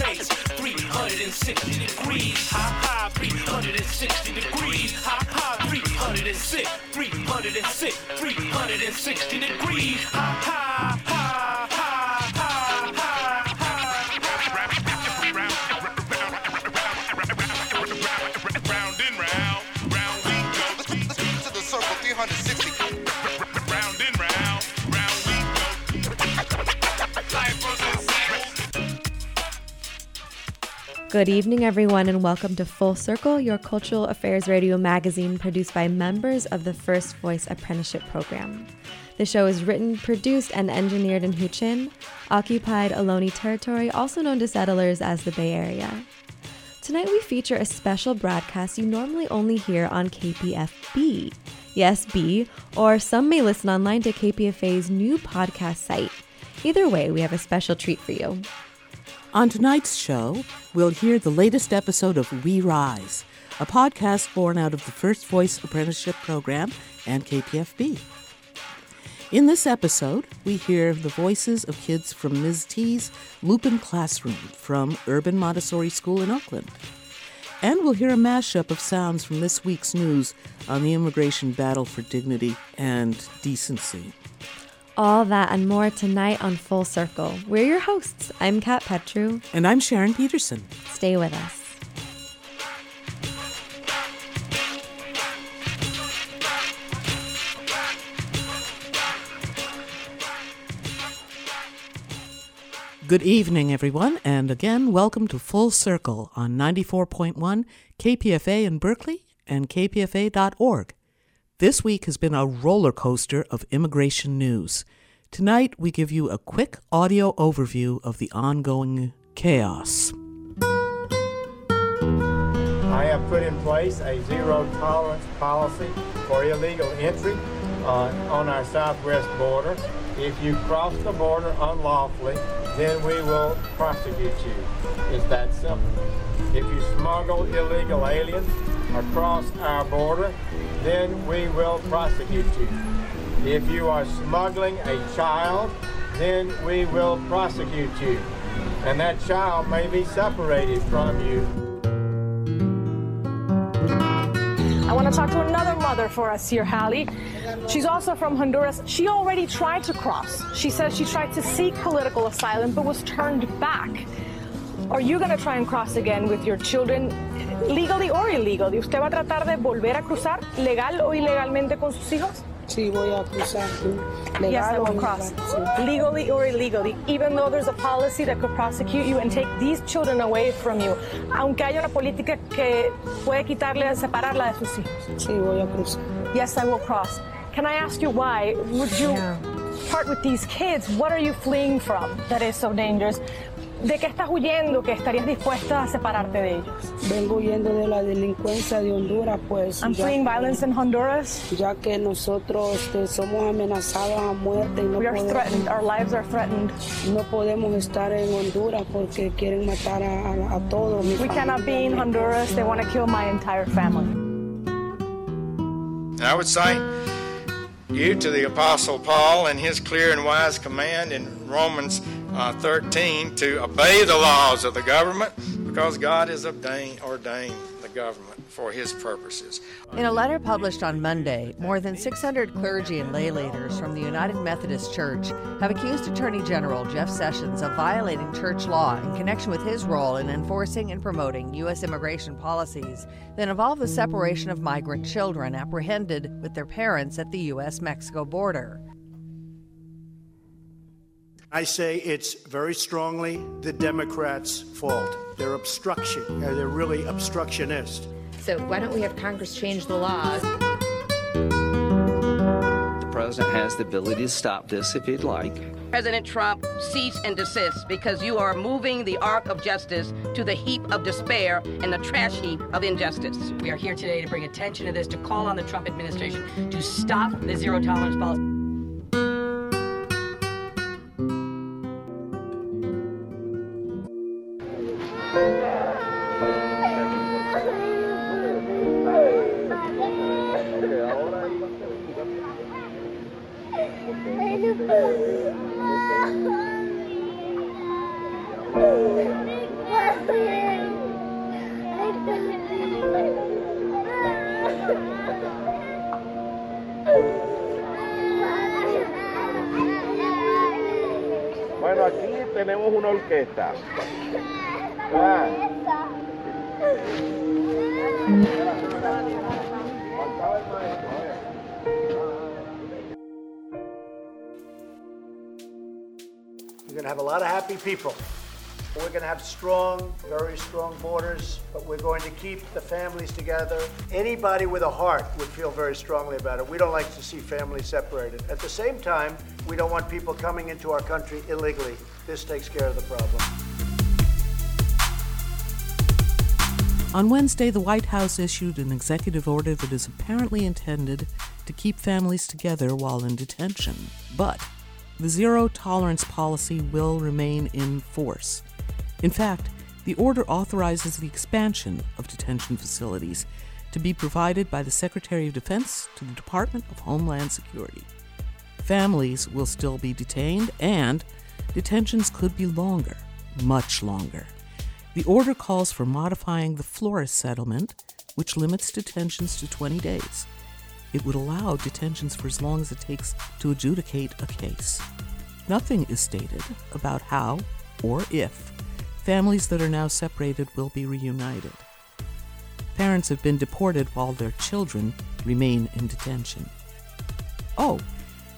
rotates 360 degrees. High, high, 360 degrees. High, high, 306, 306, 360 degrees. High, high, Good evening, everyone, and welcome to Full Circle, your cultural affairs radio magazine produced by members of the First Voice Apprenticeship Program. The show is written, produced, and engineered in Huichin, occupied Ohlone territory, also known to settlers as the Bay Area. Tonight, we feature a special broadcast you normally only hear on KPFB. Yes, B, or some may listen online to KPFA's new podcast site. Either way, we have a special treat for you. On tonight's show, we'll hear the latest episode of We Rise, a podcast born out of the First Voice Apprenticeship Program and KPFB. In this episode, we hear the voices of kids from Ms. T's Lupine Classroom from Urban Montessori School in Oakland. And we'll hear a mashup of sounds from this week's news on the immigration battle for dignity and decency. All that and more tonight on Full Circle. We're your hosts. I'm Kat Petru. And I'm Sharon Peterson. Stay with us. Good evening, everyone, and again, welcome to Full Circle on 94.1 KPFA in Berkeley and kpfa.org. This week has been a roller coaster of immigration news. Tonight, we give you a quick audio overview of the ongoing chaos. I have put in place a zero tolerance policy for illegal entry uh, on our southwest border. If you cross the border unlawfully, then we will prosecute you. It's that simple. If you smuggle illegal aliens across our border, then we will prosecute you. If you are smuggling a child, then we will prosecute you. And that child may be separated from you. I want to talk to another mother for us here, Hallie. She's also from Honduras. She already tried to cross. She says she tried to seek political asylum but was turned back. Are you going to try and cross again with your children, legally or illegally? ¿Usted va a tratar de volver a cruzar legal o ilegalmente con sus hijos? Sí, voy a cruzar. Legal yes, I will cross. sí. Legally or illegally, even though there's a policy that could prosecute you and take these children away from you, aunque haya una política que puede quitarle, separarla de sus hijos. Sí, voy a cruzar. Yes, I will cross. Can I ask you why? Would you part with these kids? What are you fleeing from that is so dangerous? ¿De qué estás huyendo que estarías dispuesta a separarte de ellos? Vengo huyendo de la delincuencia de Honduras, pues. I'm fleeing violence in Honduras. ya que nosotros este, somos amenazados a muerte y no We are podemos, threatened. Our lives are threatened. no podemos estar en Honduras porque quieren matar a, a, a todos. mi We cannot be in familia. Honduras. They want to kill my entire family. And I would cite you to the Apostle Paul and his clear and wise command in Romans uh, 13 to obey the laws of the government because God has ordained, ordained the government for his purposes. In a letter published on Monday, more than 600 clergy and lay leaders from the United Methodist Church have accused Attorney General Jeff Sessions of violating church law in connection with his role in enforcing and promoting U.S. immigration policies that involve the separation of migrant children apprehended with their parents at the U.S. Mexico border. I say it's very strongly the Democrats' fault. They're obstruction. uh, They're really obstructionist. So why don't we have Congress change the laws? The president has the ability to stop this if he'd like. President Trump, cease and desist because you are moving the arc of justice to the heap of despair and the trash heap of injustice. We are here today to bring attention to this, to call on the Trump administration to stop the zero tolerance policy. Bueno, aquí tenemos una orquesta. You're going to have a lot of happy people. We're going to have strong, very strong borders, but we're going to keep the families together. Anybody with a heart would feel very strongly about it. We don't like to see families separated. At the same time, we don't want people coming into our country illegally. This takes care of the problem. On Wednesday, the White House issued an executive order that is apparently intended to keep families together while in detention. But the zero tolerance policy will remain in force. In fact, the order authorizes the expansion of detention facilities to be provided by the Secretary of Defense to the Department of Homeland Security. Families will still be detained, and detentions could be longer, much longer. The order calls for modifying the Flores settlement, which limits detentions to 20 days. It would allow detentions for as long as it takes to adjudicate a case. Nothing is stated about how or if families that are now separated will be reunited. Parents have been deported while their children remain in detention. Oh,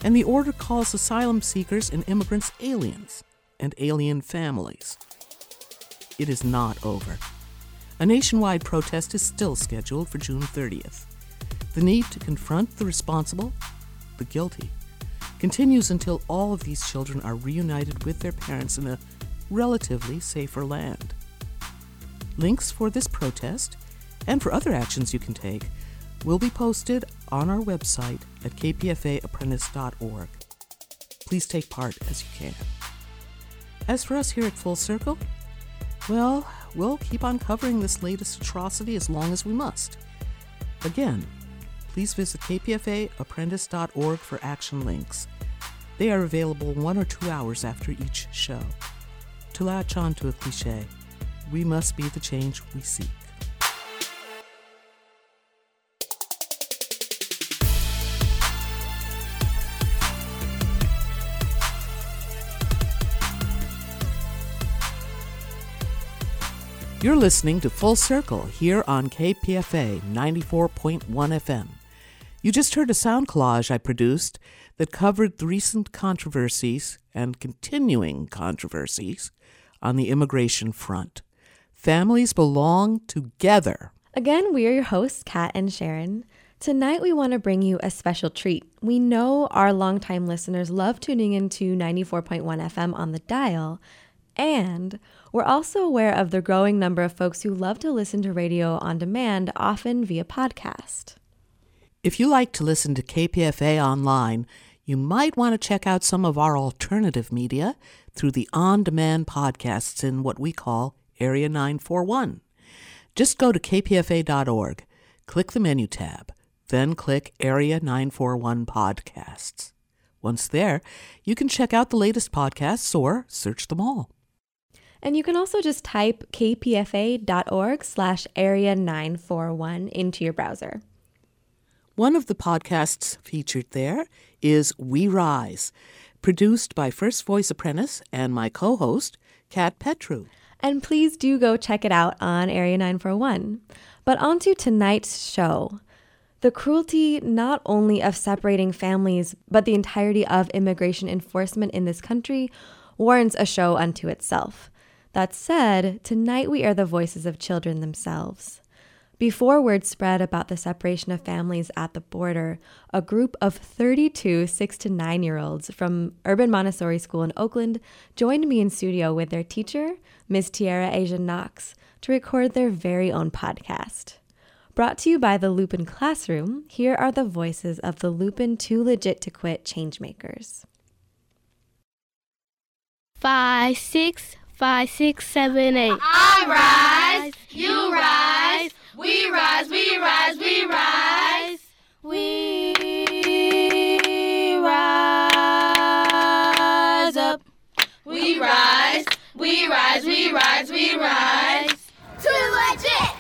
and the order calls asylum seekers and immigrants aliens and alien families. It is not over. A nationwide protest is still scheduled for June 30th. The need to confront the responsible, the guilty, continues until all of these children are reunited with their parents in a relatively safer land. Links for this protest and for other actions you can take will be posted on our website at kpfaapprentice.org. Please take part as you can. As for us here at Full Circle, well, we'll keep on covering this latest atrocity as long as we must. Again, please visit kpfaapprentice.org for action links. They are available one or two hours after each show. To latch on to a cliche, we must be the change we seek. You're listening to Full Circle here on KPFA 94.1 FM. You just heard a sound collage I produced that covered the recent controversies and continuing controversies on the immigration front. Families belong together. Again, we are your hosts, Kat and Sharon. Tonight, we want to bring you a special treat. We know our longtime listeners love tuning into 94.1 FM on the dial, and we're also aware of the growing number of folks who love to listen to radio on demand, often via podcast. If you like to listen to KPFA online, you might want to check out some of our alternative media through the on demand podcasts in what we call Area 941. Just go to kpfa.org, click the menu tab, then click Area 941 Podcasts. Once there, you can check out the latest podcasts or search them all. And you can also just type kpfa.org slash area 941 into your browser. One of the podcasts featured there is We Rise, produced by First Voice Apprentice and my co host, Kat Petru. And please do go check it out on Area 941. But on to tonight's show. The cruelty not only of separating families, but the entirety of immigration enforcement in this country warrants a show unto itself. That said, tonight we are the voices of children themselves. Before word spread about the separation of families at the border, a group of 32 6 to 9 year olds from Urban Montessori School in Oakland joined me in studio with their teacher, Ms. Tiara Asia Knox, to record their very own podcast. Brought to you by the Lupine Classroom, here are the voices of the Lupine Too Legit to Quit changemakers. Five, six, five, six, seven, eight. I rise, you rise, we rise, we rise, we rise. We rise up. We rise, we rise, we rise, we rise. Too legit,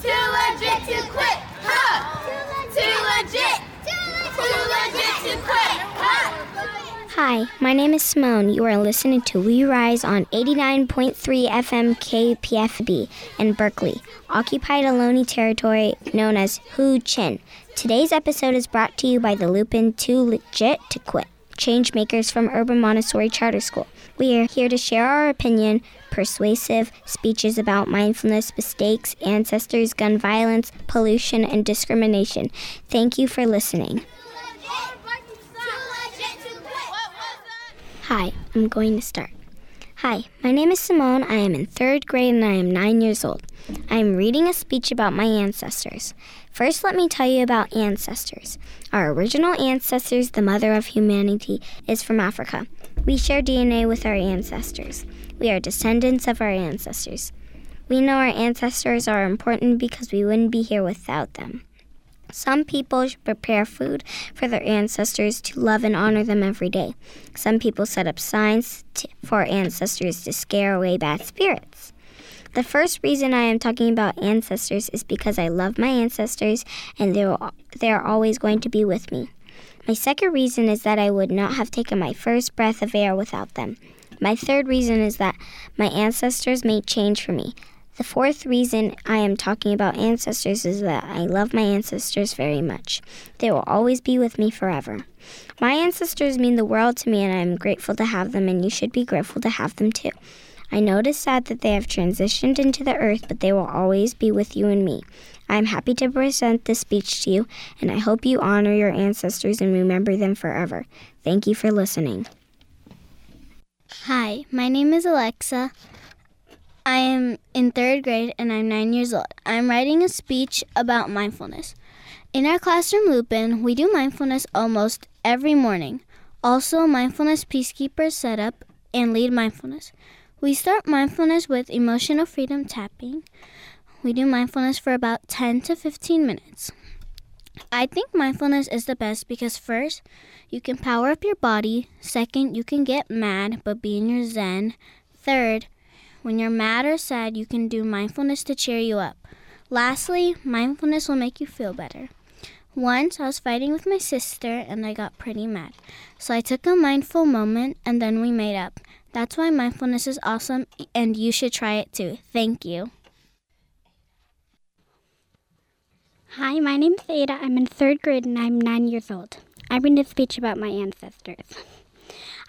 too legit to quit, huh? Too legit, too legit to quit? Hi, my name is Simone. You are listening to We Rise on 89.3 FM KPFB in Berkeley, occupied Ohlone territory known as Huichin. Today's episode is brought to you by the Lupine Too Legit to Quit change makers from Urban Montessori Charter School. We are here to share our opinion, persuasive speeches about mindfulness, mistakes, ancestors, gun violence, pollution, and discrimination. Thank you for listening. Hi, I'm going to start. Hi, my name is Simone. I am in third grade and I am nine years old. I am reading a speech about my ancestors. First, let me tell you about ancestors. Our original ancestors, the mother of humanity, is from Africa. We share DNA with our ancestors. We are descendants of our ancestors. We know our ancestors are important because we wouldn't be here without them. Some people prepare food for their ancestors to love and honor them every day. Some people set up signs to, for ancestors to scare away bad spirits. The first reason I am talking about ancestors is because I love my ancestors and they they are always going to be with me. My second reason is that I would not have taken my first breath of air without them. My third reason is that my ancestors made change for me. The fourth reason I am talking about ancestors is that I love my ancestors very much. They will always be with me forever. My ancestors mean the world to me, and I am grateful to have them, and you should be grateful to have them too. I know it is sad that they have transitioned into the earth, but they will always be with you and me. I am happy to present this speech to you, and I hope you honor your ancestors and remember them forever. Thank you for listening. Hi, my name is Alexa. I am in third grade and I'm nine years old. I'm writing a speech about mindfulness. In our classroom Lupine, we do mindfulness almost every morning. Also, mindfulness peacekeepers set up and lead mindfulness. We start mindfulness with emotional freedom tapping. We do mindfulness for about 10 to 15 minutes. I think mindfulness is the best because first, you can power up your body. Second, you can get mad but be in your zen. Third, when you're mad or sad, you can do mindfulness to cheer you up. Lastly, mindfulness will make you feel better. Once I was fighting with my sister and I got pretty mad. So I took a mindful moment and then we made up. That's why mindfulness is awesome and you should try it too. Thank you. Hi, my name is Ada. I'm in third grade and I'm nine years old. I'm reading a speech about my ancestors.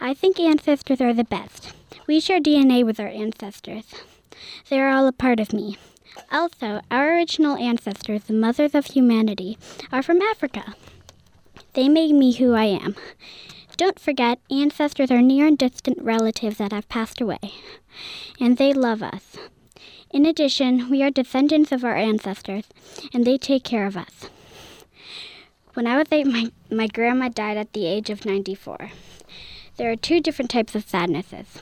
I think ancestors are the best. We share DNA with our ancestors. They are all a part of me. Also, our original ancestors, the mothers of humanity, are from Africa. They made me who I am. Don't forget, ancestors are near and distant relatives that have passed away, and they love us. In addition, we are descendants of our ancestors, and they take care of us. When I was eight, my, my grandma died at the age of 94. There are two different types of sadnesses.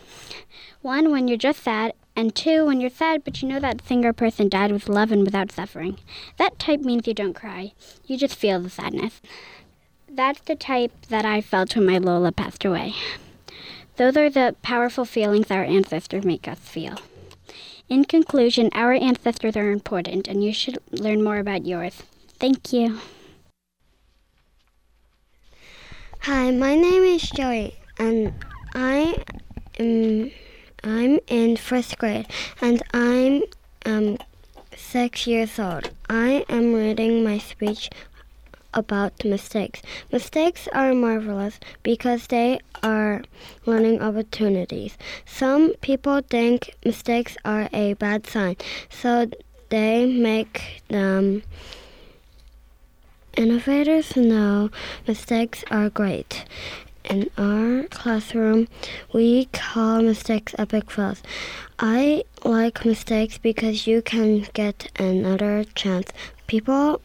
One, when you're just sad, and two, when you're sad but you know that singer person died with love and without suffering. That type means you don't cry, you just feel the sadness. That's the type that I felt when my Lola passed away. Those are the powerful feelings our ancestors make us feel. In conclusion, our ancestors are important, and you should learn more about yours. Thank you. Hi, my name is Joey, and I am I'm in first grade, and I'm um, six years old. I am reading my speech about mistakes. Mistakes are marvelous because they are learning opportunities. Some people think mistakes are a bad sign, so they make them. Innovators know mistakes are great. In our classroom, we call mistakes epic fails. I like mistakes because you can get another chance. People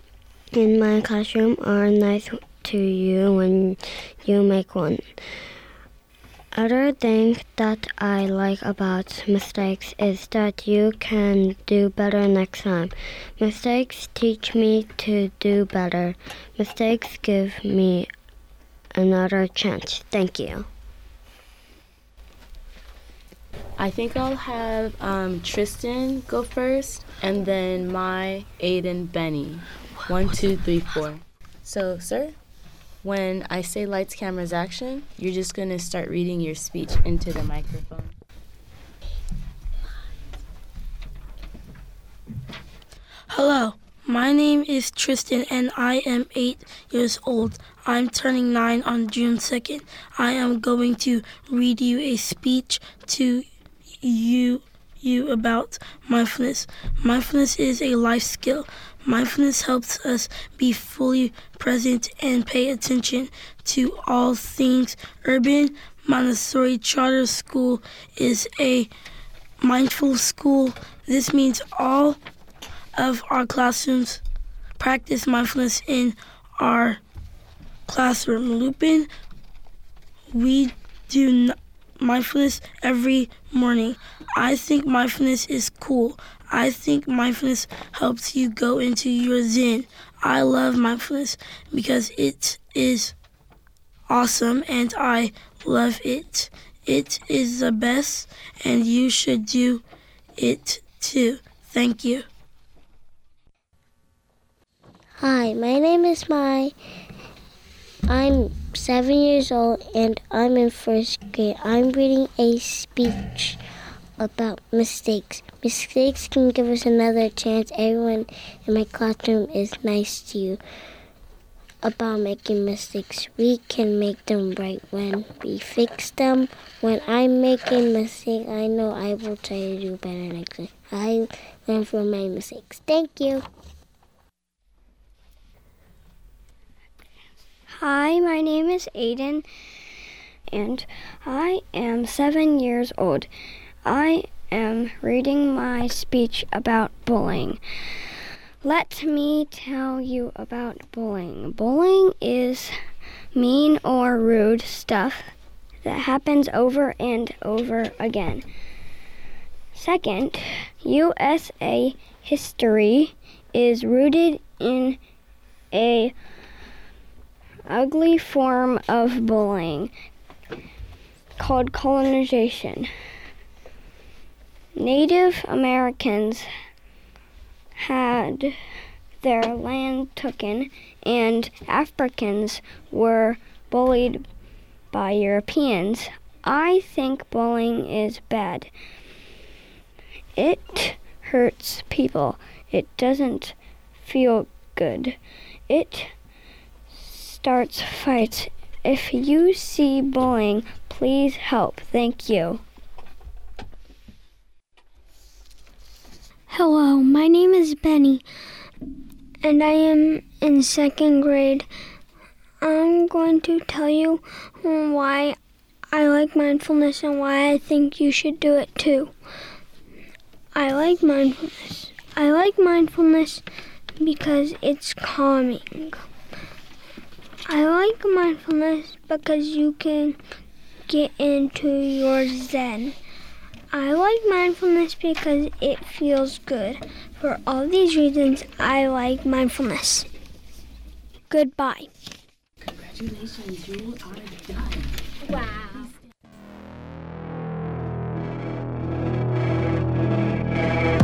in my classroom are nice to you when you make one. Other thing that I like about mistakes is that you can do better next time. Mistakes teach me to do better. Mistakes give me another chance. Thank you. I think I'll have um, Tristan go first, and then my Aiden Benny. One, two, three, four. So, sir? when I say lights, cameras, action, you're just going to start reading your speech into the microphone. Hello, my name is Tristan and I am eight years old. I'm turning nine on June 2nd. I am going to read you a speech to you you about mindfulness. Mindfulness is a life skill. Mindfulness helps us be fully present and pay attention to all things. Urban Montessori Charter School is a mindful school. This means all of our classrooms practice mindfulness in our classroom. Lupine, we do mindfulness every morning. I think mindfulness is cool. I think mindfulness helps you go into your zen. I love mindfulness because it is awesome and I love it. It is the best and you should do it too. Thank you. Hi, my name is Mai. I'm seven years old and I'm in first grade. I'm reading a speech about mistakes. Mistakes can give us another chance. Everyone in my classroom is nice to you about making mistakes. We can make them right when we fix them. When I make a mistake, I know I will try to do better next time. I learn from my mistakes. Thank you. Hi, my name is Aiden, and I am seven years old. I am reading my speech about bullying. Let me tell you about bullying. Bullying is mean or rude stuff that happens over and over again. Second, USA history is rooted in a ugly form of bullying called colonization. Native Americans had their land taken, and Africans were bullied by Europeans. I think bullying is bad. It hurts people. It doesn't feel good. It starts fights. If you see bullying, please help. Thank you. Hello, my name is Benny, and I am in second grade. I'm going to tell you why I like mindfulness and why I think you should do it too. I like mindfulness. I like mindfulness because it's calming. I like mindfulness because you can get into your zen. I like mindfulness because it feels good. For all these reasons, I like mindfulness. Goodbye. Congratulations, you are done. Wow. I'm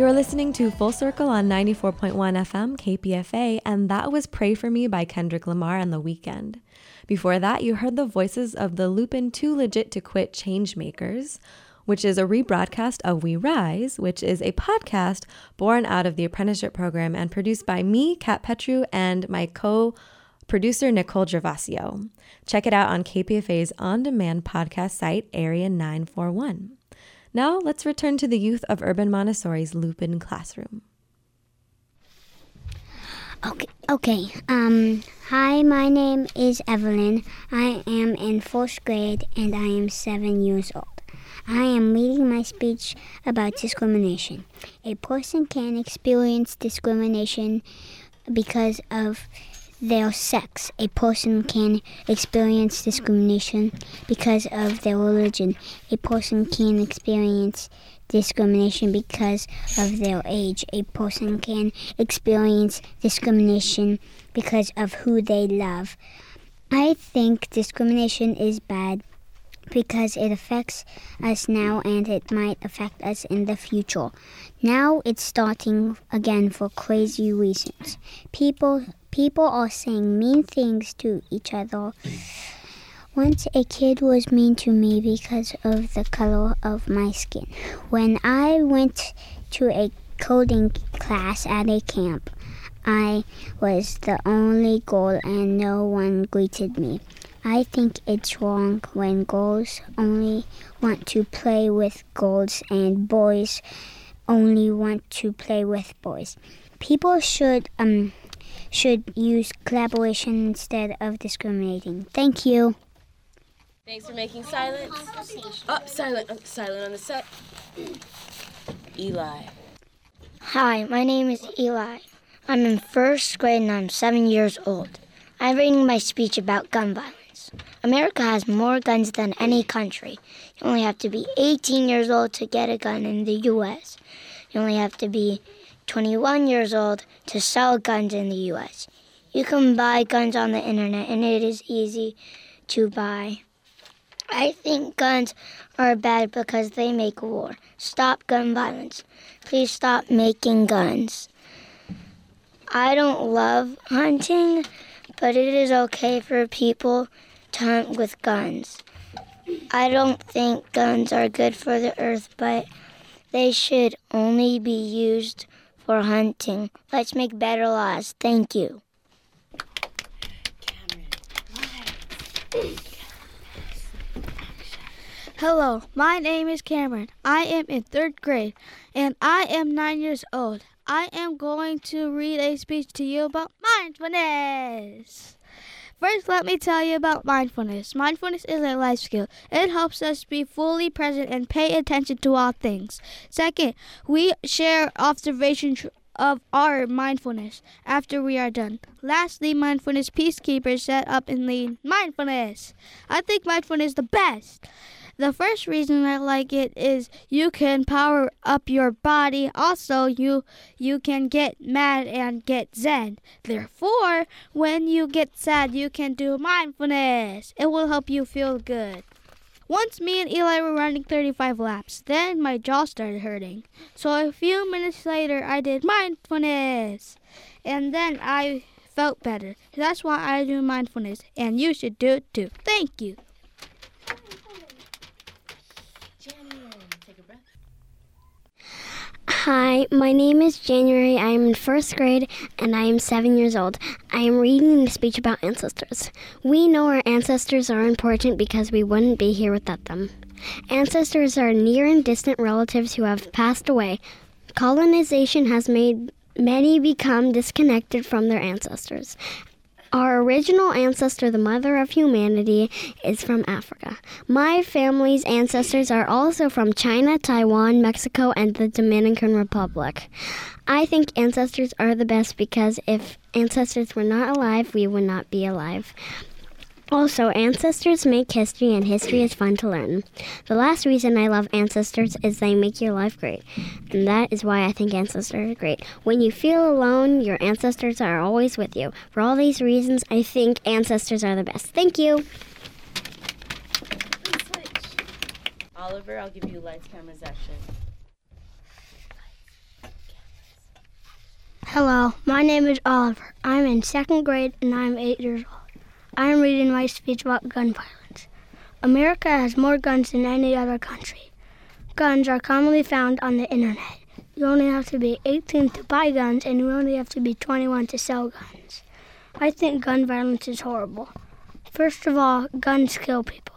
You're listening to Full Circle on 94.1 FM KPFA, and that was Pray For Me by Kendrick Lamar and The Weeknd. Before that, you heard the voices of the Lupine Too Legit to Quit Changemakers, which is a rebroadcast of We Rise, which is a podcast born out of the apprenticeship program and produced by me, Kat Petru, and my co producer, Nicole Gervasio. Check it out on KPFA's on demand podcast site, Area 941. Now, let's return to the youth of Urban Montessori's Lupine classroom. Okay, okay. Um, hi, my name is Evelyn. I am in fourth grade and I am seven years old. I am reading my speech about discrimination. A person can experience discrimination because of their sex. A person can experience discrimination because of their religion. A person can experience discrimination because of their age. A person can experience discrimination because of who they love. I think discrimination is bad because it affects us now and it might affect us in the future. Now it's starting again for crazy reasons. People people are saying mean things to each other. Once a kid was mean to me because of the color of my skin. When I went to a coding class at a camp, I was the only girl and no one greeted me. I think it's wrong when girls only want to play with girls and boys only want to play with boys. People should um should use collaboration instead of discriminating. Thank you. Thanks for making silence. Oh, silent, silent on the set. Eli. Hi, my name is Eli. I'm in first grade and I'm seven years old. I'm reading my speech about gun violence. America has more guns than any country. You only have to be 18 years old to get a gun in the U.S. You only have to be 21 years old to sell guns in the U.S. You can buy guns on the internet and it is easy to buy. I think guns are bad because they make war. Stop gun violence. Please stop making guns. I don't love hunting, but it is okay for people to hunt with guns. I don't think guns are good for the earth, but they should only be used for hunting. Let's make better laws. Thank you. Hello, my name is Cameron. I am in third grade and I am nine years old. I am going to read a speech to you about mindfulness. First, let me tell you about mindfulness. Mindfulness is a life skill. It helps us be fully present and pay attention to all things. Second, we share observations of our mindfulness after we are done. Lastly, mindfulness peacekeepers set up and lead mindfulness. I think mindfulness is the best. The first reason I like it is you can power up your body. Also, you you can get mad and get zen. Therefore, when you get sad, you can do mindfulness. It will help you feel good. Once me and Eli were running 35 laps. Then my jaw started hurting. So a few minutes later, I did mindfulness. And then I felt better. That's why I do mindfulness. And you should do it too. Thank you. Hi, my name is January. I am in first grade and I am seven years old. I am reading a speech about ancestors. We know our ancestors are important because we wouldn't be here without them. Ancestors are near and distant relatives who have passed away. Colonization has made many become disconnected from their ancestors. Our original ancestor, the mother of humanity, is from Africa. My family's ancestors are also from China, Taiwan, Mexico, and the Dominican Republic. I think ancestors are the best because if ancestors were not alive, we would not be alive. Also, ancestors make history, and history is fun to learn. The last reason I love ancestors is they make your life great, and that is why I think ancestors are great. When you feel alone, your ancestors are always with you. For all these reasons, I think ancestors are the best. Thank you. Oliver, I'll give you lights, cameras, action. Hello, my name is Oliver. I'm in second grade and I'm eight years old. I am reading my speech about gun violence. America has more guns than any other country. Guns are commonly found on the internet. You only have to be 18 to buy guns, and you only have to be 21 to sell guns. I think gun violence is horrible. First of all, guns kill people.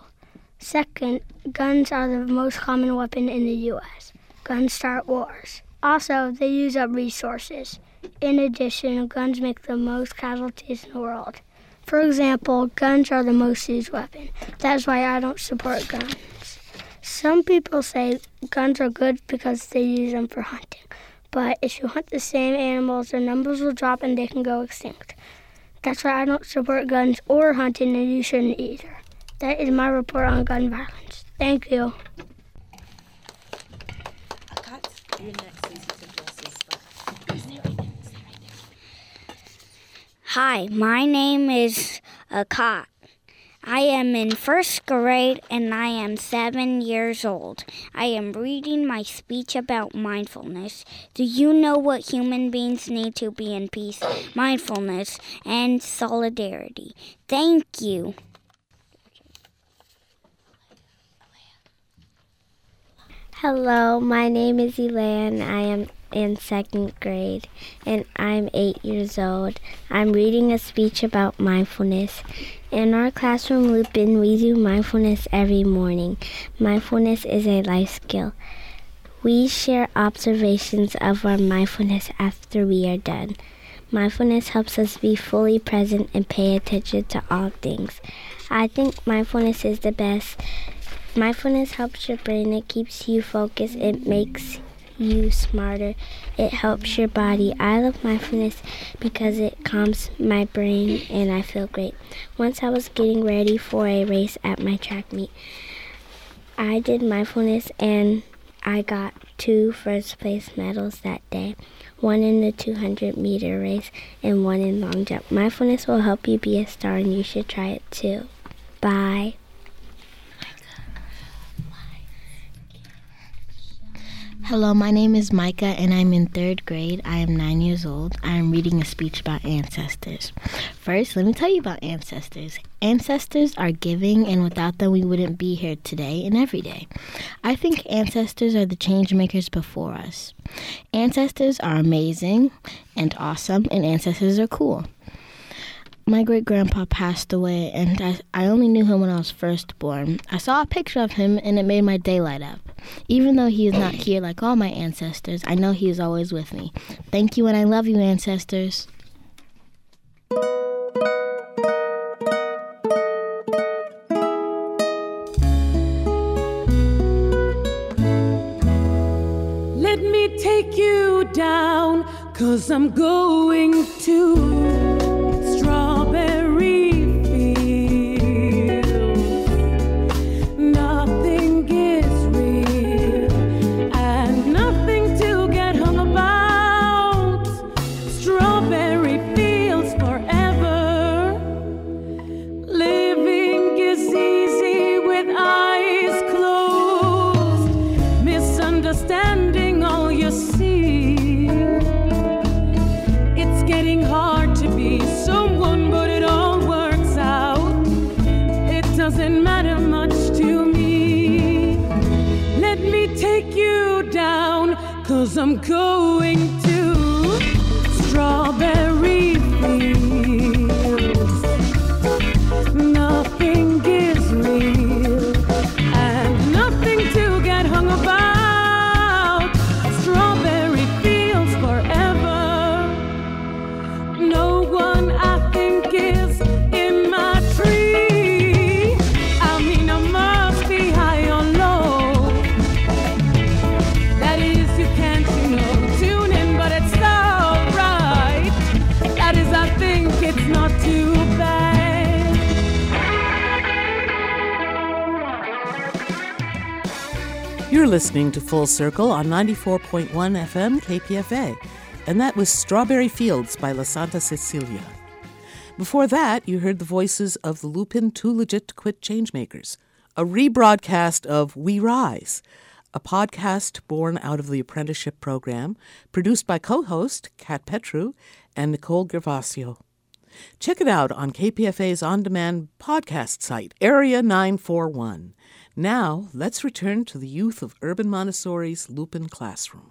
Second, guns are the most common weapon in the U.S. Guns start wars. Also, they use up resources. In addition, guns make the most casualties in the world. For example, guns are the most used weapon. That's why I don't support guns. Some people say guns are good because they use them for hunting. But if you hunt the same animals, their numbers will drop and they can go extinct. That's why I don't support guns or hunting, and you shouldn't either. That is my report on gun violence. Thank you. Hi, my name is uh, Akat. I am in first grade and I am seven years old. I am reading my speech about mindfulness. Do you know what human beings need to be in peace, mindfulness, and solidarity? Thank you. Hello, my name is Elan. I am in second grade and I'm eight years old. I'm reading a speech about mindfulness. In our classroom, Lupine, we do mindfulness every morning. Mindfulness is a life skill. We share observations of our mindfulness after we are done. Mindfulness helps us be fully present and pay attention to all things. I think mindfulness is the best. Mindfulness helps your brain, it keeps you focused, it makes you smarter. It helps your body. I love mindfulness because it calms my brain and I feel great. Once I was getting ready for a race at my track meet. I did mindfulness and I got two first place medals that day one in the 200 meter race and one in long jump. Mindfulness will help you be a star and you should try it too. Bye. Hello, my name is Micah and I'm in third grade. I am nine years old. I am reading a speech about ancestors. First, let me tell you about ancestors. Ancestors are giving, and without them, we wouldn't be here today and every day. I think ancestors are the change makers before us. Ancestors are amazing and awesome, and ancestors are cool my great grandpa passed away, and I, I only knew him when I was first born. I saw a picture of him, and it made my day light up. Even though he is not here like all my ancestors, I know he is always with me. Thank you, and I love you, ancestors. Let me take you down, cause I'm going to Full Circle on 94.1 FM KPFA, and that was Strawberry Fields by La Santa Cecilia. Before that, you heard the voices of the Lupine Too Legit to Quit Changemakers, a rebroadcast of We Rise, a podcast born out of the apprenticeship program, produced by co host Kat Petru and Nicole Gervasio. Check it out on KPFA's on demand podcast site, Area 941. Now, let's return to the youth of Urban Montessori's Lupine Classroom.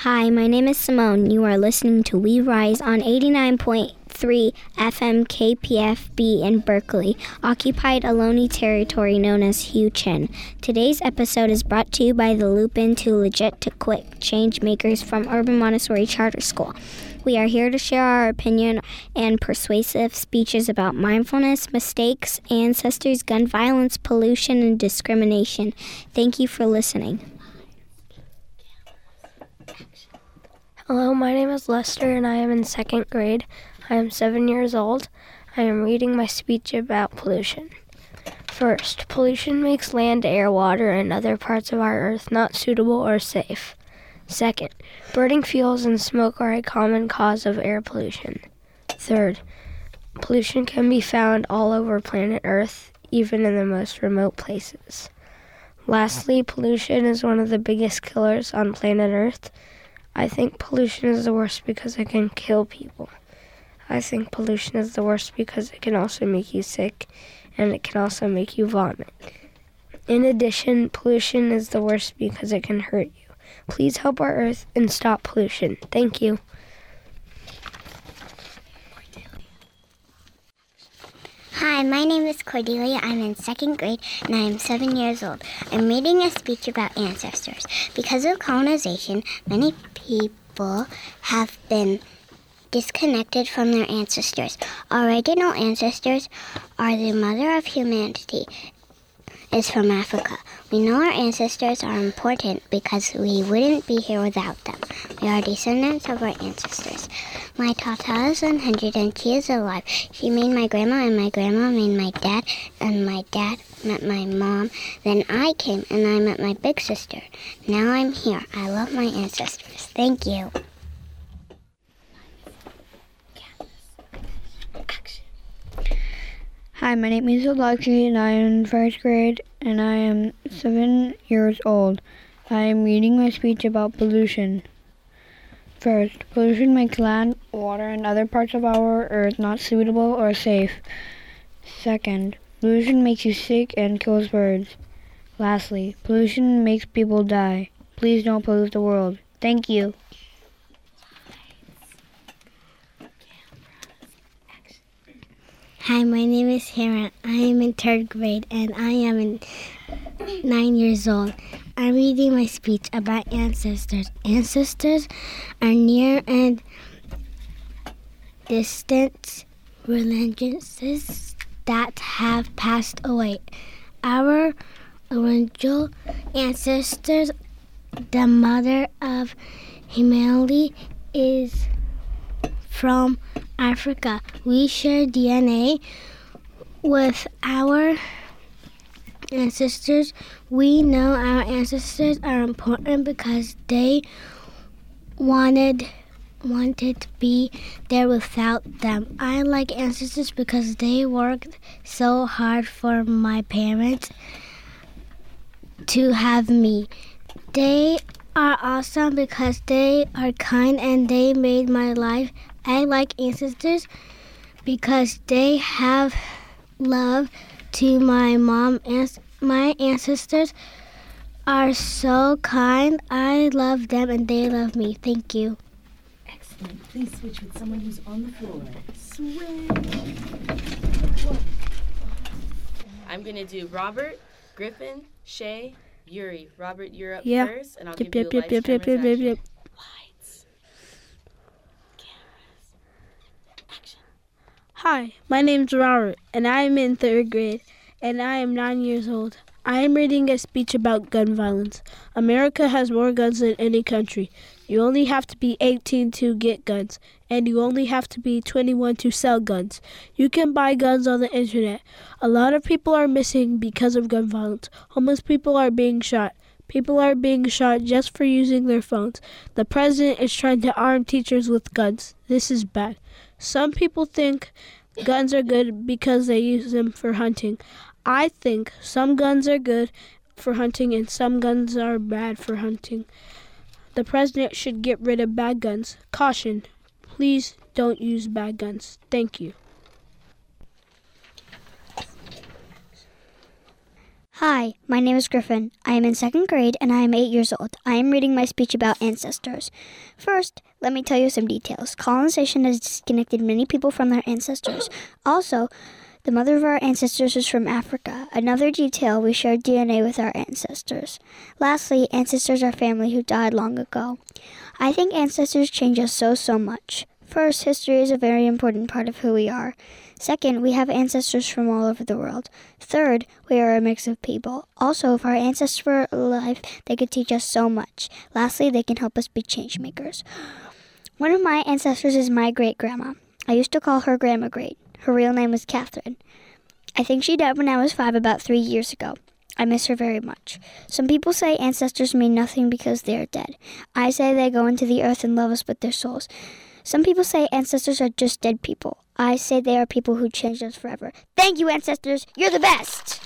Hi, my name is Simone. You are listening to We Rise on 89.3 FM KPFB in Berkeley, occupied Ohlone territory known as Chen. Today's episode is brought to you by the Lupine Too Legit to Quick Change Makers from Urban Montessori Charter School. We are here to share our opinion and persuasive speeches about mindfulness, mistakes, ancestors, gun violence, pollution, and discrimination. Thank you for listening. Hello, my name is Lester and I am in second grade. I am seven years old. I am reading my speech about pollution. First, pollution makes land, air, water, and other parts of our earth not suitable or safe. Second, burning fuels and smoke are a common cause of air pollution. Third, pollution can be found all over planet Earth, even in the most remote places. Lastly, pollution is one of the biggest killers on planet Earth. I think pollution is the worst because it can kill people. I think pollution is the worst because it can also make you sick and it can also make you vomit. In addition, pollution is the worst because it can hurt you. Please help our earth and stop pollution. Thank you. Hi, my name is Cordelia. I'm in second grade and I am seven years old. I'm reading a speech about ancestors. Because of colonization, many people have been disconnected from their ancestors. Our original ancestors are the mother of humanity, is from Africa. We know our ancestors are important because we wouldn't be here without them. We are descendants of our ancestors. My tata is 100 and she is alive. She made my grandma and my grandma made my dad and my dad met my mom. Then I came and I met my big sister. Now I'm here. I love my ancestors. Thank you. Hi, my name is Alexi and I am in first grade and I am seven years old. I am reading my speech about pollution. First, pollution makes land, water, and other parts of our earth not suitable or safe. Second, pollution makes you sick and kills birds. Lastly, pollution makes people die. Please don't pollute the world. Thank you. Hi, my name is Hera. I am in third grade and I am in nine years old. I'm reading my speech about ancestors. Ancestors are near and distant religions that have passed away. Our original ancestors, the mother of humanity, is from Africa. We share DNA with our ancestors. We know our ancestors are important because they wanted wanted to be there without them. I like ancestors because they worked so hard for my parents to have me. They are awesome because they are kind and they made my life. I like ancestors because they have love to my mom and my ancestors are so kind. I love them and they love me. Thank you. Excellent. Please switch with someone who's on the floor. Switch. I'm gonna do Robert, Griffin, Shay, Yuri. Robert, you're up Yeah. first, and I'll Yep, give yep, you yep, the yep, lights, yep, cameras, yep, action. yep, Hi, my name's Robert, and I am in third grade, and I am nine years old. I am reading a speech about gun violence. America has more guns than any country. You only have to be 18 to get guns, and you only have to be 21 to sell guns. You can buy guns on the internet. A lot of people are missing because of gun violence. Homeless people are being shot. People are being shot just for using their phones. The president is trying to arm teachers with guns. This is bad. Some people think guns are good because they use them for hunting. I think some guns are good for hunting and some guns are bad for hunting. The president should get rid of bad guns. Caution. Please don't use bad guns. Thank you. Hi, my name is Griffin. I am in second grade and I am eight years old. I am reading my speech about ancestors. First, let me tell you some details. Colonization has disconnected many people from their ancestors. Also, the mother of our ancestors is from Africa. Another detail, we share DNA with our ancestors. Lastly, ancestors are family who died long ago. I think ancestors change us so, so much. First, history is a very important part of who we are. Second, we have ancestors from all over the world. Third, we are a mix of people. Also, if our ancestors were alive, they could teach us so much. Lastly, they can help us be change makers. One of my ancestors is my great grandma. I used to call her Grandma Great. Her real name was Catherine. I think she died when I was five, about three years ago. I miss her very much. Some people say ancestors mean nothing because they are dead. I say they go into the earth and love us with their souls. Some people say ancestors are just dead people. I say they are people who changed us forever. Thank you, ancestors. You're the best.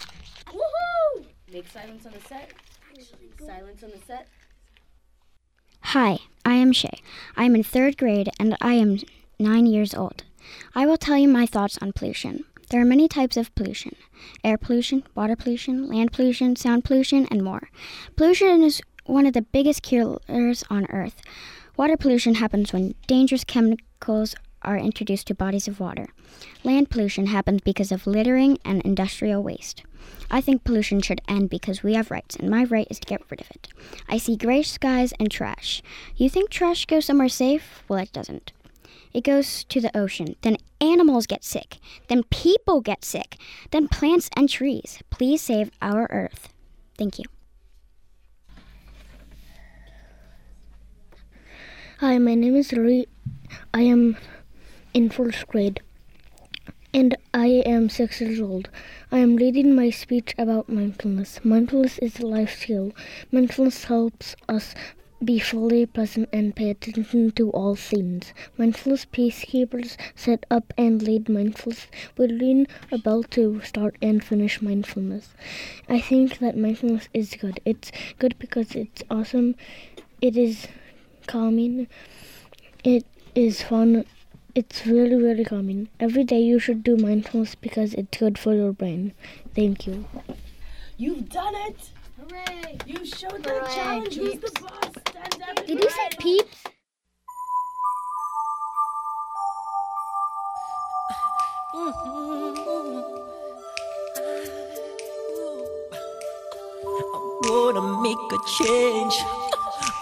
Woohoo! Make silence on the set. Actually, silence on the set. Hi, I am Shay. I am in third grade and I am nine years old. I will tell you my thoughts on pollution. There are many types of pollution air pollution, water pollution, land pollution, sound pollution, and more. Pollution is one of the biggest killers on Earth. Water pollution happens when dangerous chemicals are introduced to bodies of water. Land pollution happens because of littering and industrial waste. I think pollution should end because we have rights, and my right is to get rid of it. I see gray skies and trash. You think trash goes somewhere safe? Well, it doesn't. It goes to the ocean. Then animals get sick. Then people get sick. Then plants and trees. Please save our earth. Thank you. Hi, my name is Rui. I am in first grade and I am six years old. I am reading my speech about mindfulness. Mindfulness is a life skill. Mindfulness helps us be fully present and pay attention to all things. Mindfulness peacekeepers set up and lead mindfulness. We ring a bell to start and finish mindfulness. I think that mindfulness is good. It's good because it's awesome. It is calming. It is fun. It's really, really calming. Every day you should do mindfulness because it's good for your brain. Thank you. You've done it! Hooray! You showed the Hooray, challenge. Who's the peeps. boss? Stand up. Did you say peeps? I Gonna make a change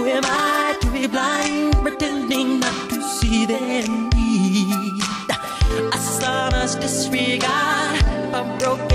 Who am I to be blind, pretending not to see their need? A sonorous disregard, a broken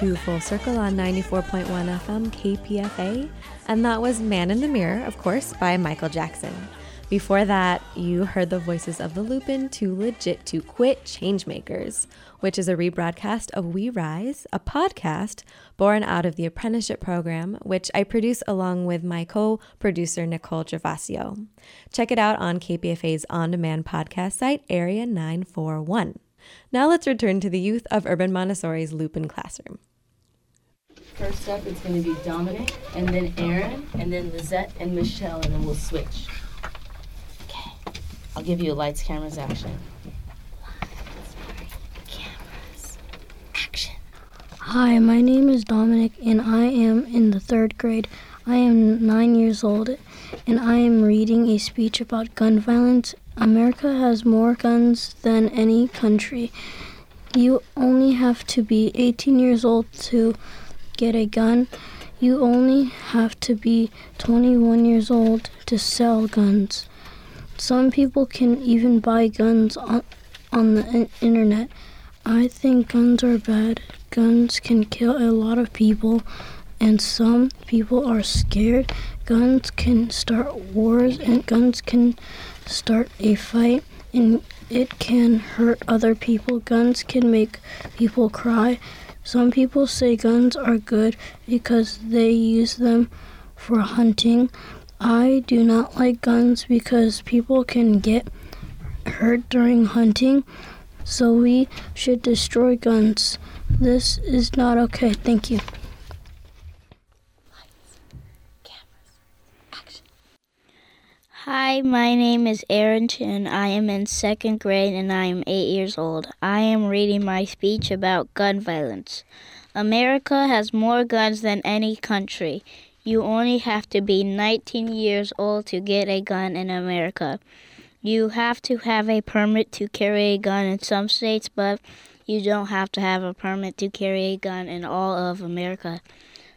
to Full Circle on 94.1 FM KPFA, and that was Man in the Mirror, of course, by Michael Jackson. Before that, you heard the voices of the Lupine Too Legit to Quit Changemakers, which is a rebroadcast of We Rise, a podcast born out of the apprenticeship program, which I produce along with my co producer, Nicole Gervasio. Check it out on KPFA's on demand podcast site, Area 941. Now let's return to the youth of Urban Montessori's Lupine classroom. First up, it's going to be Dominic, and then Aaron, and then Lizette and Michelle, and then we'll switch. Okay. I'll give you a lights, cameras, action. Hi, my name is Dominic, and I am in the third grade. I am nine years old, and I am reading a speech about gun violence. America has more guns than any country. You only have to be 18 years old to get a gun. You only have to be 21 years old to sell guns. Some people can even buy guns on, on the in- internet. I think guns are bad. Guns can kill a lot of people, and some people are scared. Guns can start wars, and guns can start a fight, and it can hurt other people. Guns can make people cry. Some people say guns are good because they use them for hunting. I do not like guns because people can get hurt during hunting, so we should destroy guns. This is not okay. Thank you. Hi, my name is Chin. I am in second grade and I am eight years old. I am reading my speech about gun violence. America has more guns than any country. You only have to be 19 years old to get a gun in America. You have to have a permit to carry a gun in some states, but you don't have to have a permit to carry a gun in all of America.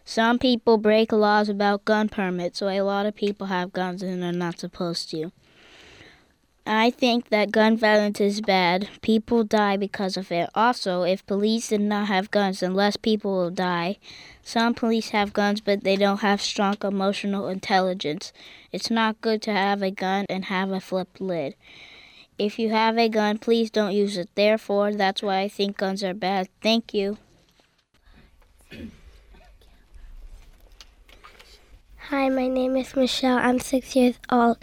Some people break laws about gun permits, so a lot of people have guns and are not supposed to. I think that gun violence is bad. People die because of it. Also, if police did not have guns, then less people will die. Some police have guns, but they don't have strong emotional intelligence. It's not good to have a gun and have a flipped lid. If you have a gun, please don't use it. Therefore, that's why I think guns are bad. Thank you. Hi, my name is Michelle. I'm six years old.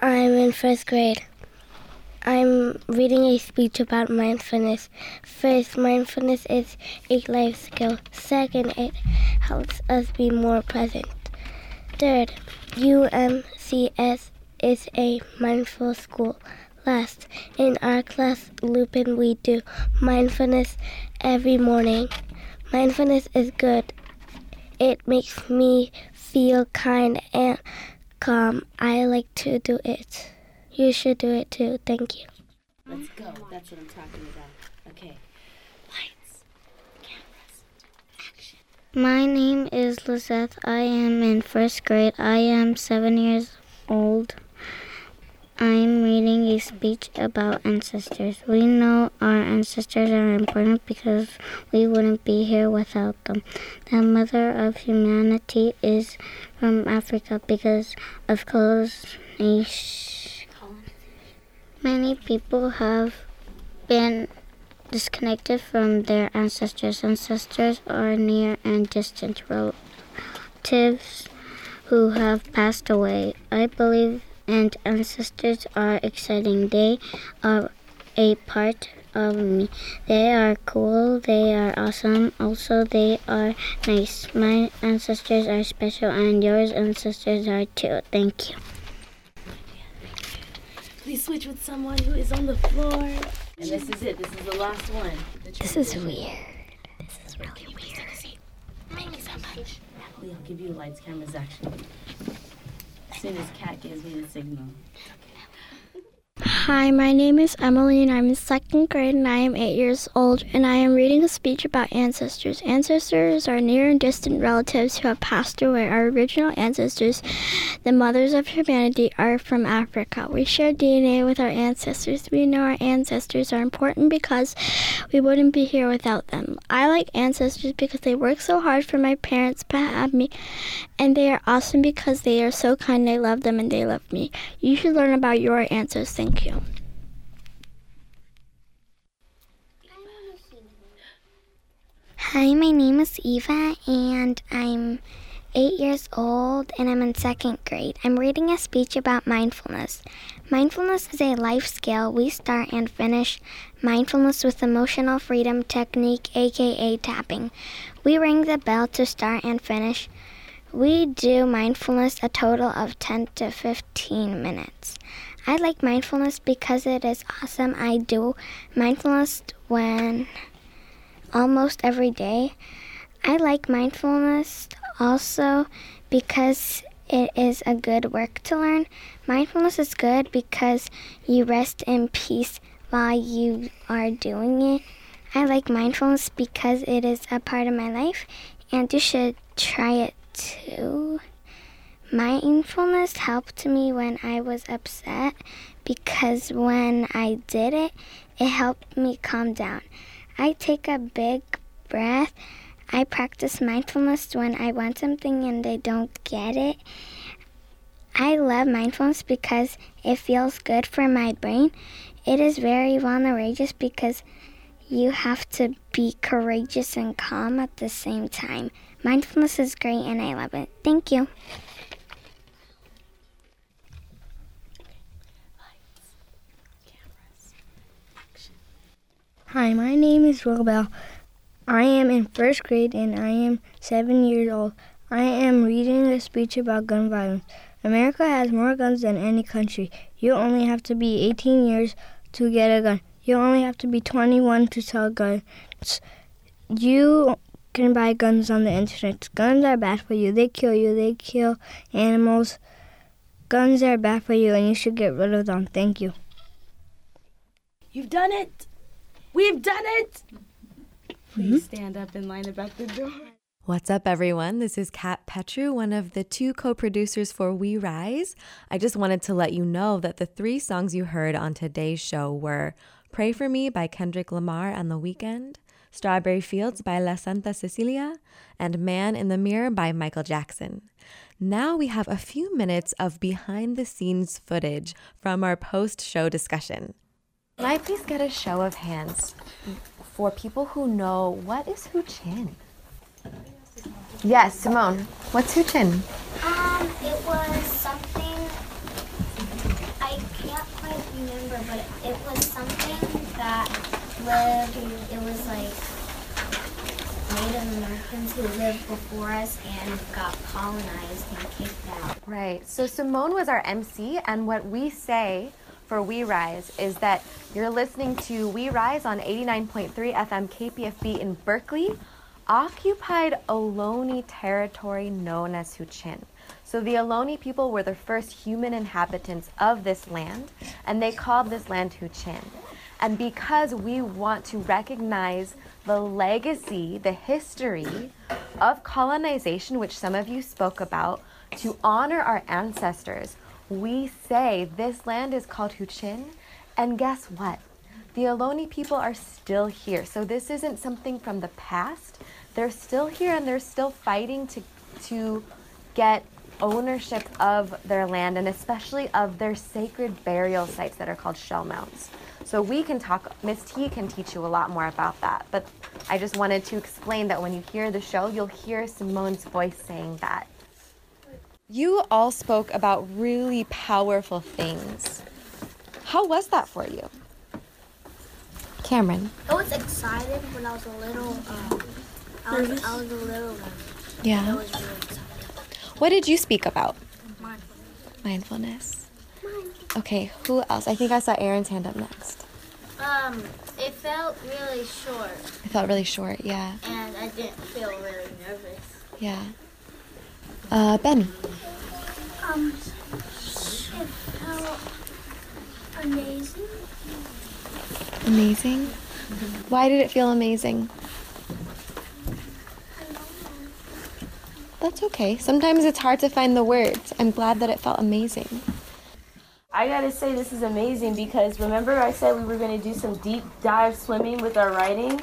I'm in first grade. I'm reading a speech about mindfulness. First, mindfulness is a life skill. Second, it helps us be more present. Third, UMCS is a mindful school. Last, in our class, Lupine, we do mindfulness every morning. Mindfulness is good. It makes me feel kind and calm. I like to do it. You should do it too. Thank you. Let's go. That's what I'm talking about. Okay. Lights, cameras, action. My name is Lizeth. I am in first grade. I am seven years old. I'm reading a speech about ancestors. We know our ancestors are important because we wouldn't be here without them. The mother of humanity is from Africa because of colonization. Many people have been disconnected from their ancestors. Ancestors are near and distant relatives who have passed away. I believe and ancestors are exciting. They are a part of me. They are cool. They are awesome. Also, they are nice. My ancestors are special, and yours ancestors are too. Thank you. Please switch with someone who is on the floor. And this is it. This is the last one. This is weird. This is really weird. Thank you so much. Natalie, I'll give you lights, cameras, action. Soon as Cat gives me the signal. Hi, my name is Emily and I'm in second grade and I am eight years old and I am reading a speech about ancestors. Ancestors are near and distant relatives who have passed away. Our original ancestors, the mothers of humanity, are from Africa. We share DNA with our ancestors. We know our ancestors are important because we wouldn't be here without them. I like ancestors because they work so hard for my parents to have me and they are awesome because they are so kind. I love them and they love me. You should learn about your ancestors. Thank you. Hi, my name is Eva, and I'm eight years old, and I'm in second grade. I'm reading a speech about mindfulness. Mindfulness is a life skill. We start and finish mindfulness with emotional freedom technique, aka tapping. We ring the bell to start and finish. We do mindfulness a total of 10 to 15 minutes. I like mindfulness because it is awesome. I do mindfulness when almost every day. I like mindfulness also because it is a good work to learn. Mindfulness is good because you rest in peace while you are doing it. I like mindfulness because it is a part of my life and you should try it too. Mindfulness helped me when I was upset because when I did it, it helped me calm down. I take a big breath. I practice mindfulness when I want something and I don't get it. I love mindfulness because it feels good for my brain. It is very vulnerable because you have to be courageous and calm at the same time. Mindfulness is great and I love it. Thank you. Hi, my name is Robel. I am in first grade and I am seven years old. I am reading a speech about gun violence. America has more guns than any country. You only have to be 18 years to get a gun. You only have to be 21 to sell guns. You can buy guns on the internet. Guns are bad for you. They kill you. They kill animals. Guns are bad for you and you should get rid of them. Thank you. You've done it! We've done it! Please mm-hmm. stand up and line up at the door. What's up, everyone? This is Kat Petru, one of the two co producers for We Rise. I just wanted to let you know that the three songs you heard on today's show were Pray for Me by Kendrick Lamar and The Weeknd, Strawberry Fields by La Santa Cecilia, and Man in the Mirror by Michael Jackson. Now we have a few minutes of behind the scenes footage from our post show discussion. Can I please get a show of hands for people who know what is Huichin? Yes, Simone. What's Huichin? Um, it was something I can't quite remember, but it was something that lived. It was like Native Americans who lived before us and got colonized and kicked out. Right. So Simone was our MC, and what we say for We Rise is that you're listening to We Rise on 89.3 FM KPFB in Berkeley, occupied Ohlone territory known as Huichin. So the Ohlone people were the first human inhabitants of this land, and they called this land Huichin. And because we want to recognize the legacy, the history of colonization, which some of you spoke about, to honor our ancestors, we say this land is called Huichin, and guess what? The Ohlone people are still here. So this isn't something from the past. They're still here and they're still fighting to to get ownership of their land and especially of their sacred burial sites that are called shell mounds. So we can talk Miss T can teach you a lot more about that. But I just wanted to explain that when you hear the show, you'll hear Simone's voice saying that. You all spoke about really powerful things. How was that for you? Cameron. I was excited when I was a little. Um, I, was, I was a little. Um, Yeah. I was really excited. What did you speak about? Mindfulness. Mindfulness. Okay, who else? I think I saw Aaron's hand up next. Um, it felt really short, It felt really short, yeah. and I didn't feel really nervous. Yeah. Uh, Benny. Um, it felt amazing. Amazing. Why did it feel amazing? That's okay. Sometimes it's hard to find the words. I'm glad that it felt amazing. I gotta say this is amazing because remember I said we were gonna do some deep dive swimming with our writing?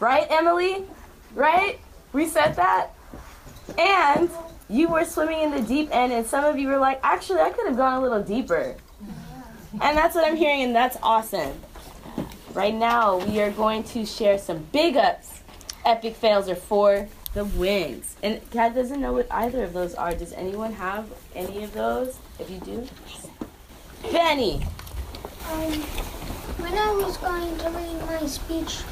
Right, Emily? Right? We said that? And you were swimming in the deep end and some of you were like, actually I could have gone a little deeper. And that's what I'm hearing and that's awesome. Right now we are going to share some big ups. Epic fails are for the wins. And Kat doesn't know what either of those are. Does anyone have any of those? If you do, Benny. Um, when I was going to read my speech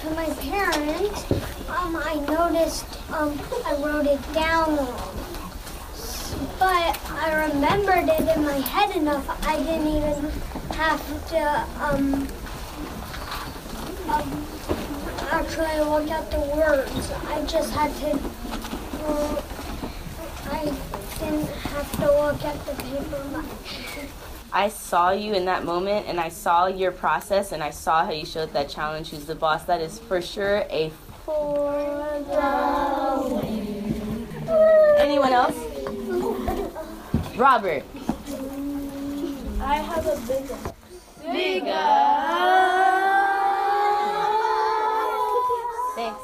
to my parents, um, I noticed um, I wrote it down wrong. But I remembered it in my head enough, I didn't even have to um, um, actually look at the words. I just had to. Uh, I didn't have to look at the paper. But I saw you in that moment and I saw your process and I saw how you showed that challenge who's the boss. That is for sure a for the win. Anyone else? Robert. I have a big up. Big up. Thanks.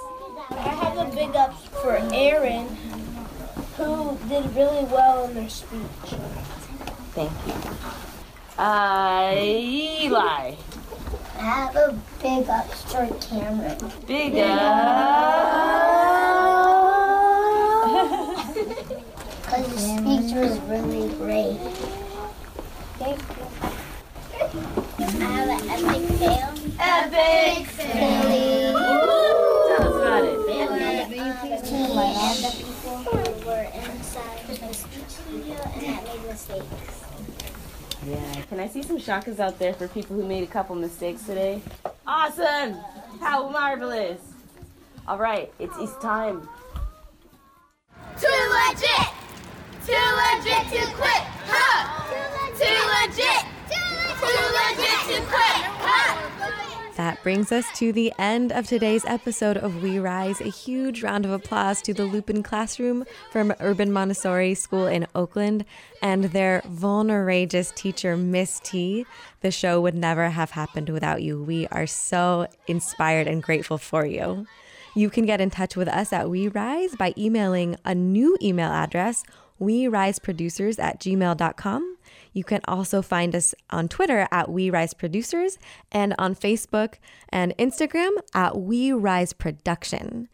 I have a big ups for Aaron, who did really well in their speech. Thank you. Uh, Eli. I have a big ups for Cameron. Big Because the speech was really great. Thank you. I have an epic fail. Epic fail. Tell us about it. The people who were inside the speech studio and that made mistakes. Yeah, can I see some shakas out there for people who made a couple mistakes today? Awesome! How marvelous! All right, it's it's time. Too legit! Too legit to quit! Ha! Too legit! Too legit to quit! Ha! That brings us to the end of today's episode of We Rise. A huge round of applause to the Lupine Classroom from Urban Montessori School in Oakland and their vulnerageous teacher, Miss T. The show would never have happened without you. We are so inspired and grateful for you. You can get in touch with us at We Rise by emailing a new email address, we rise producers at gmail.com. You can also find us on Twitter at We Rise Producers and on Facebook and Instagram at We Rise Production.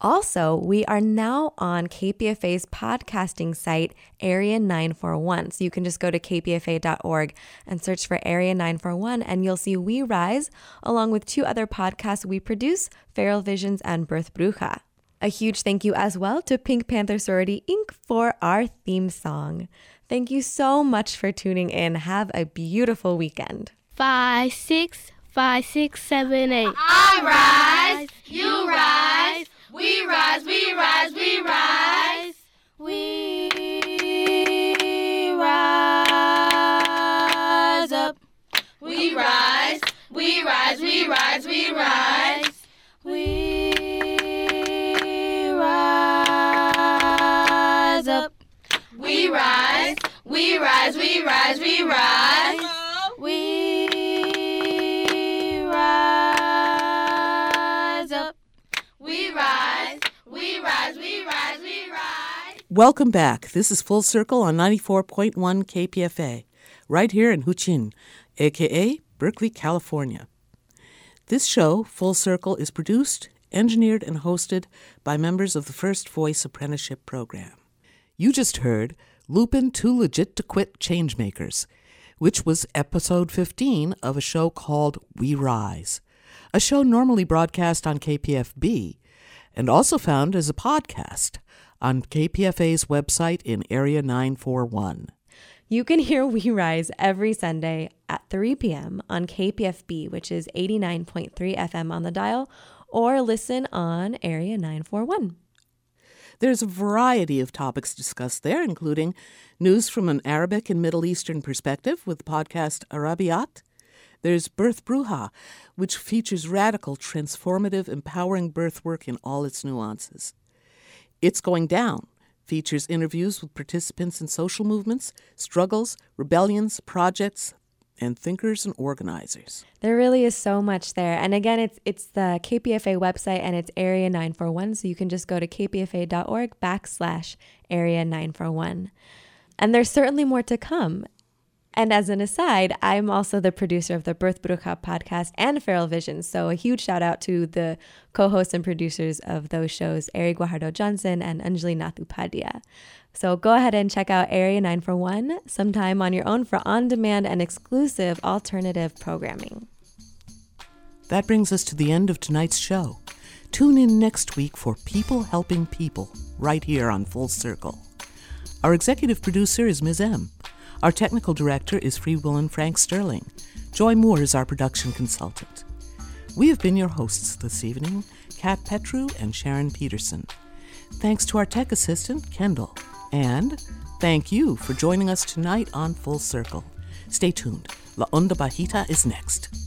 Also, we are now on KPFA's podcasting site, Area 941. So you can just go to kpfa.org and search for Area 941, and you'll see We Rise, along with two other podcasts we produce, Feral Visions and Birth Bruja. A huge thank you as well to Pink Panther Sorority Inc. for our theme song. Thank you so much for tuning in. Have a beautiful weekend. Five, six, five, six, seven, eight. I rise, you rise, we rise, we rise, we rise. We rise up. We rise, we rise, we rise, we rise. We rise up. We rise, we rise, we rise, we rise. We rise up. We rise, we rise, we rise, we rise. Welcome back. This is Full Circle on 94.1 KPFA, right here in Huichin, aka Berkeley, California. This show, Full Circle, is produced, engineered, and hosted by members of the First Voice Apprenticeship Program. You just heard Lupine Too Legit to Quit Changemakers, which was episode 15 of a show called We Rise, a show normally broadcast on KPFB and also found as a podcast on KPFA's website in Area 941. You can hear We Rise every Sunday at 3 p.m. on KPFB, which is 89.3 FM on the dial, or listen on Area 941. There's a variety of topics discussed there, including news from an Arabic and Middle Eastern perspective with podcast Arabiat. There's Birth Bruja, which features radical, transformative, empowering birth work in all its nuances. It's Going Down features interviews with participants in social movements, struggles, rebellions, projects, and thinkers and organizers. There really is so much there. And again, it's it's the KPFA website and it's Area 941. So you can just go to kpfa.org backslash Area 941. And there's certainly more to come. And as an aside, I'm also the producer of the Birth Bruja podcast and Feral Vision. So a huge shout out to the co-hosts and producers of those shows, Eric Guajardo Johnson and Anjali Nathupadia. So go ahead and check out Area 941 sometime on your own for on-demand and exclusive alternative programming. That brings us to the end of tonight's show. Tune in next week for People Helping People, right here on Full Circle. Our executive producer is Ms. M. Our technical director is Free Will and Frank Sterling. Joy Moore is our production consultant. We have been your hosts this evening, Kat Petru and Sharon Peterson. Thanks to our tech assistant, Kendall. And thank you for joining us tonight on Full Circle. Stay tuned. La Onda Bajita is next.